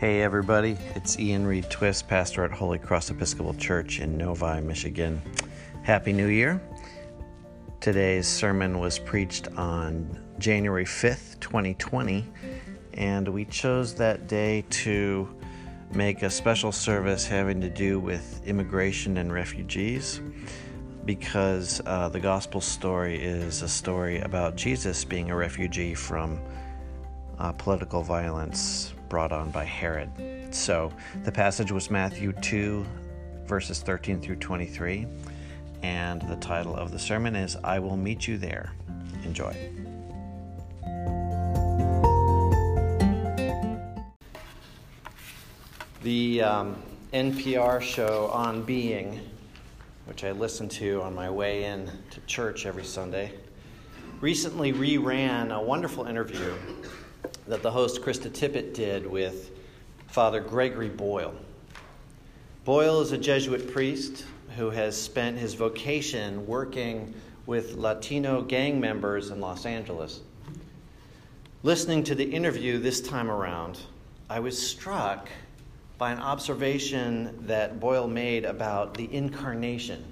Hey, everybody, it's Ian Reed Twist, pastor at Holy Cross Episcopal Church in Novi, Michigan. Happy New Year. Today's sermon was preached on January 5th, 2020, and we chose that day to make a special service having to do with immigration and refugees because uh, the gospel story is a story about Jesus being a refugee from uh, political violence brought on by Herod. So the passage was Matthew 2, verses 13 through 23, and the title of the sermon is I Will Meet You There. Enjoy. The um, NPR show On Being, which I listen to on my way in to church every Sunday, recently reran a wonderful interview that the host Krista Tippett did with Father Gregory Boyle. Boyle is a Jesuit priest who has spent his vocation working with Latino gang members in Los Angeles. Listening to the interview this time around, I was struck by an observation that Boyle made about the incarnation.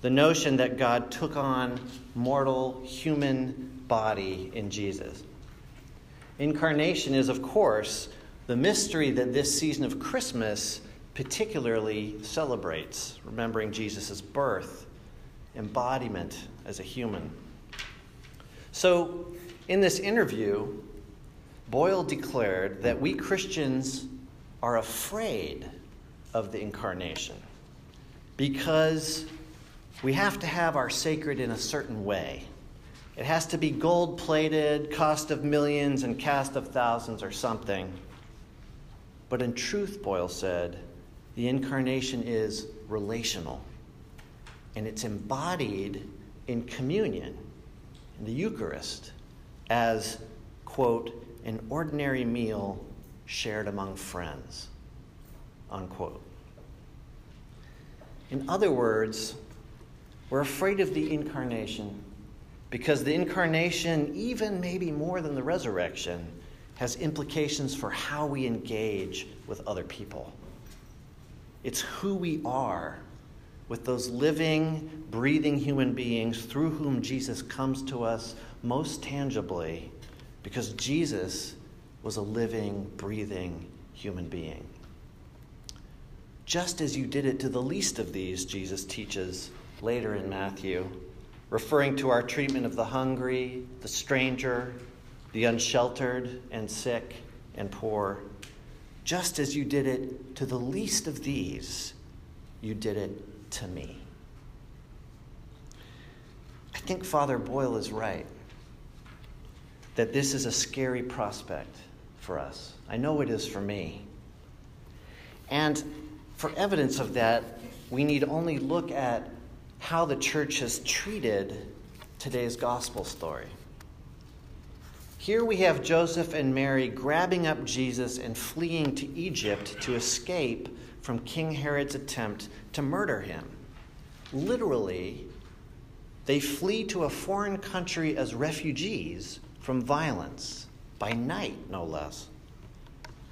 The notion that God took on mortal human body in Jesus. Incarnation is, of course, the mystery that this season of Christmas particularly celebrates, remembering Jesus' birth, embodiment as a human. So, in this interview, Boyle declared that we Christians are afraid of the incarnation because we have to have our sacred in a certain way. It has to be gold plated, cost of millions, and cast of thousands or something. But in truth, Boyle said, the incarnation is relational. And it's embodied in communion, in the Eucharist, as, quote, an ordinary meal shared among friends, unquote. In other words, we're afraid of the incarnation because the incarnation, even maybe more than the resurrection, has implications for how we engage with other people. It's who we are with those living, breathing human beings through whom Jesus comes to us most tangibly because Jesus was a living, breathing human being. Just as you did it to the least of these, Jesus teaches later in Matthew referring to our treatment of the hungry, the stranger, the unsheltered and sick and poor. Just as you did it to the least of these, you did it to me. I think Father Boyle is right that this is a scary prospect for us. I know it is for me. And for evidence of that, we need only look at how the church has treated today's gospel story. Here we have Joseph and Mary grabbing up Jesus and fleeing to Egypt to escape from King Herod's attempt to murder him. Literally, they flee to a foreign country as refugees from violence, by night, no less.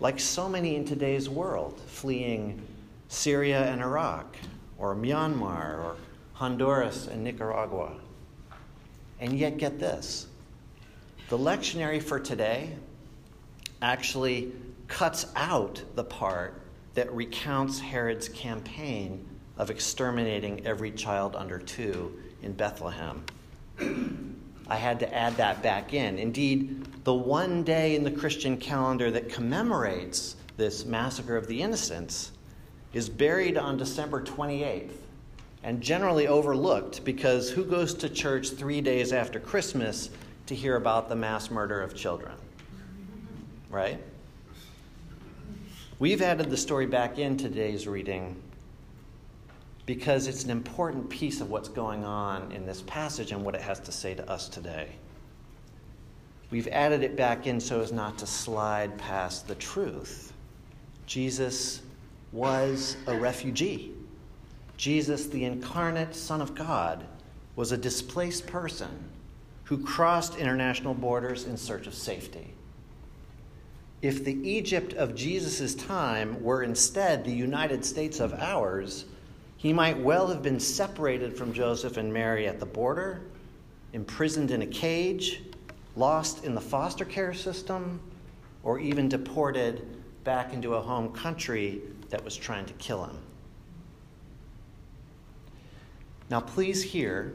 Like so many in today's world, fleeing Syria and Iraq, or Myanmar, or Honduras, and Nicaragua. And yet, get this the lectionary for today actually cuts out the part that recounts Herod's campaign of exterminating every child under two in Bethlehem. I had to add that back in. Indeed, the one day in the Christian calendar that commemorates this massacre of the innocents is buried on December 28th and generally overlooked because who goes to church three days after Christmas to hear about the mass murder of children? Right? We've added the story back in today's reading because it's an important piece of what's going on in this passage and what it has to say to us today. We've added it back in so as not to slide past the truth. Jesus was a refugee. Jesus, the incarnate Son of God, was a displaced person who crossed international borders in search of safety. if the Egypt of Jesus' time were instead the United States of ours, he might well have been separated from Joseph and Mary at the border, imprisoned in a cage, lost in the foster care system, or even deported back into a home country that was trying to kill him. Now, please hear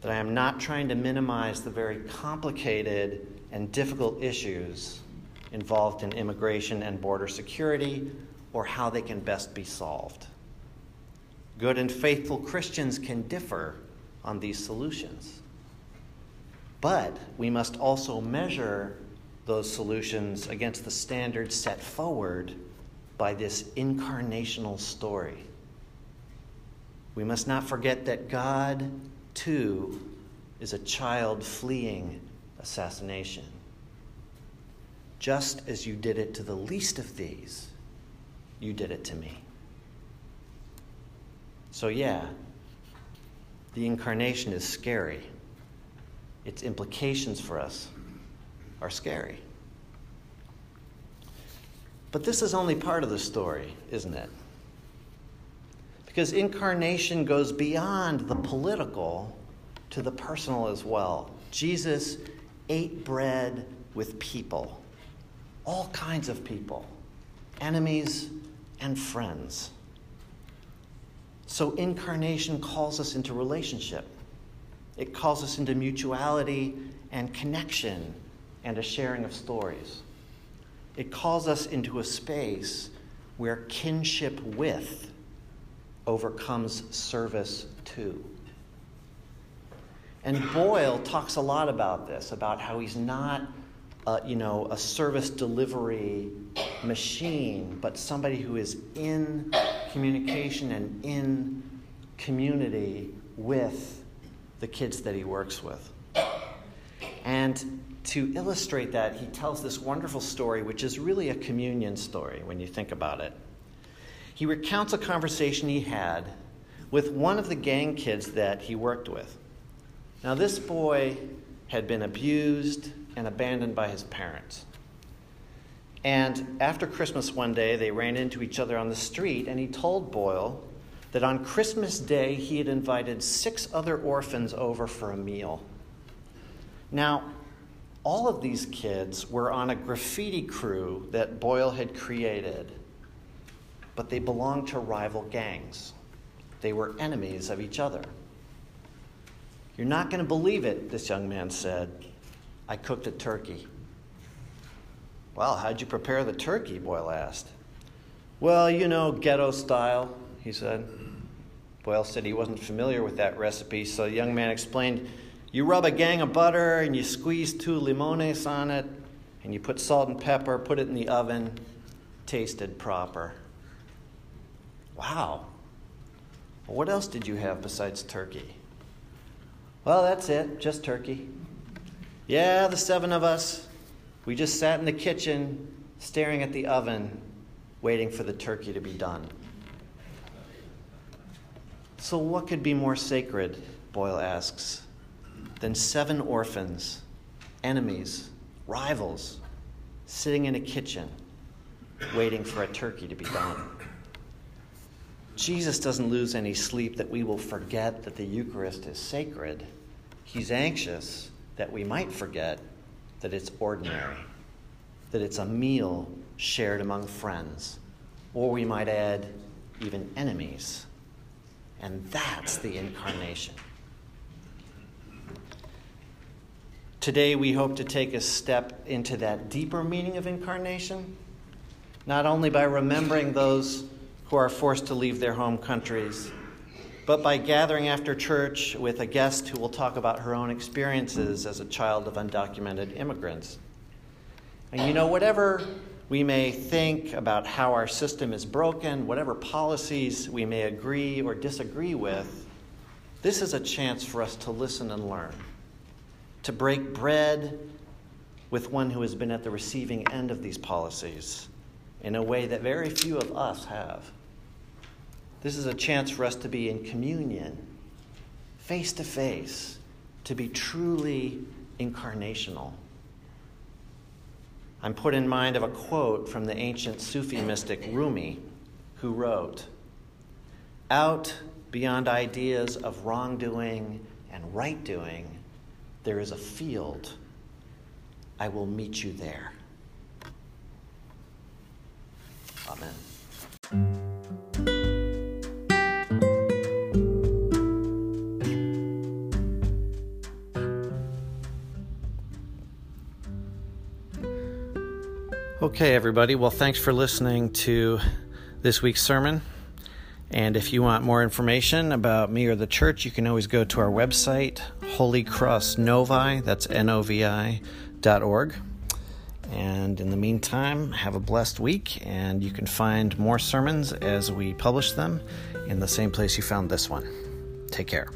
that I am not trying to minimize the very complicated and difficult issues involved in immigration and border security or how they can best be solved. Good and faithful Christians can differ on these solutions. But we must also measure those solutions against the standards set forward by this incarnational story. We must not forget that God, too, is a child fleeing assassination. Just as you did it to the least of these, you did it to me. So, yeah, the incarnation is scary its implications for us are scary. But this is only part of the story, isn't it? Because incarnation goes beyond the political to the personal as well. Jesus ate bread with people, all kinds of people, enemies and friends. So incarnation calls us into relationship. It calls us into mutuality and connection and a sharing of stories. It calls us into a space where kinship with overcomes service to. And Boyle talks a lot about this, about how he's not, uh, you know, a service delivery machine, but somebody who is in communication and in community with the kids that he works with. And to illustrate that, he tells this wonderful story, which is really a communion story when you think about it. He recounts a conversation he had with one of the gang kids that he worked with. Now, this boy had been abused and abandoned by his parents. And after Christmas one day, they ran into each other on the street, and he told Boyle that on Christmas Day he had invited six other orphans over for a meal. Now, all of these kids were on a graffiti crew that Boyle had created, but they belonged to rival gangs. They were enemies of each other. You're not going to believe it, this young man said. I cooked a turkey. Well, how'd you prepare the turkey? Boyle asked. Well, you know, ghetto style, he said. Boyle said he wasn't familiar with that recipe, so the young man explained you rub a gang of butter and you squeeze two limones on it, and you put salt and pepper, put it in the oven, tasted proper. Wow. What else did you have besides turkey? Well, that's it, just turkey. Yeah, the seven of us, we just sat in the kitchen staring at the oven, waiting for the turkey to be done. So, what could be more sacred, Boyle asks, than seven orphans, enemies, rivals, sitting in a kitchen waiting for a turkey to be done? Jesus doesn't lose any sleep that we will forget that the Eucharist is sacred. He's anxious that we might forget that it's ordinary, that it's a meal shared among friends, or we might add, even enemies. And that's the incarnation. Today, we hope to take a step into that deeper meaning of incarnation, not only by remembering those who are forced to leave their home countries, but by gathering after church with a guest who will talk about her own experiences as a child of undocumented immigrants. And you know, whatever we may think about how our system is broken, whatever policies we may agree or disagree with, this is a chance for us to listen and learn, to break bread with one who has been at the receiving end of these policies in a way that very few of us have. This is a chance for us to be in communion, face to face, to be truly incarnational. I'm put in mind of a quote from the ancient Sufi mystic Rumi, who wrote, Out beyond ideas of wrongdoing and right doing, there is a field. I will meet you there. Amen. Okay, everybody. Well, thanks for listening to this week's sermon. And if you want more information about me or the church, you can always go to our website, Holy Cross Novi, that's N O V I dot org. And in the meantime, have a blessed week, and you can find more sermons as we publish them in the same place you found this one. Take care.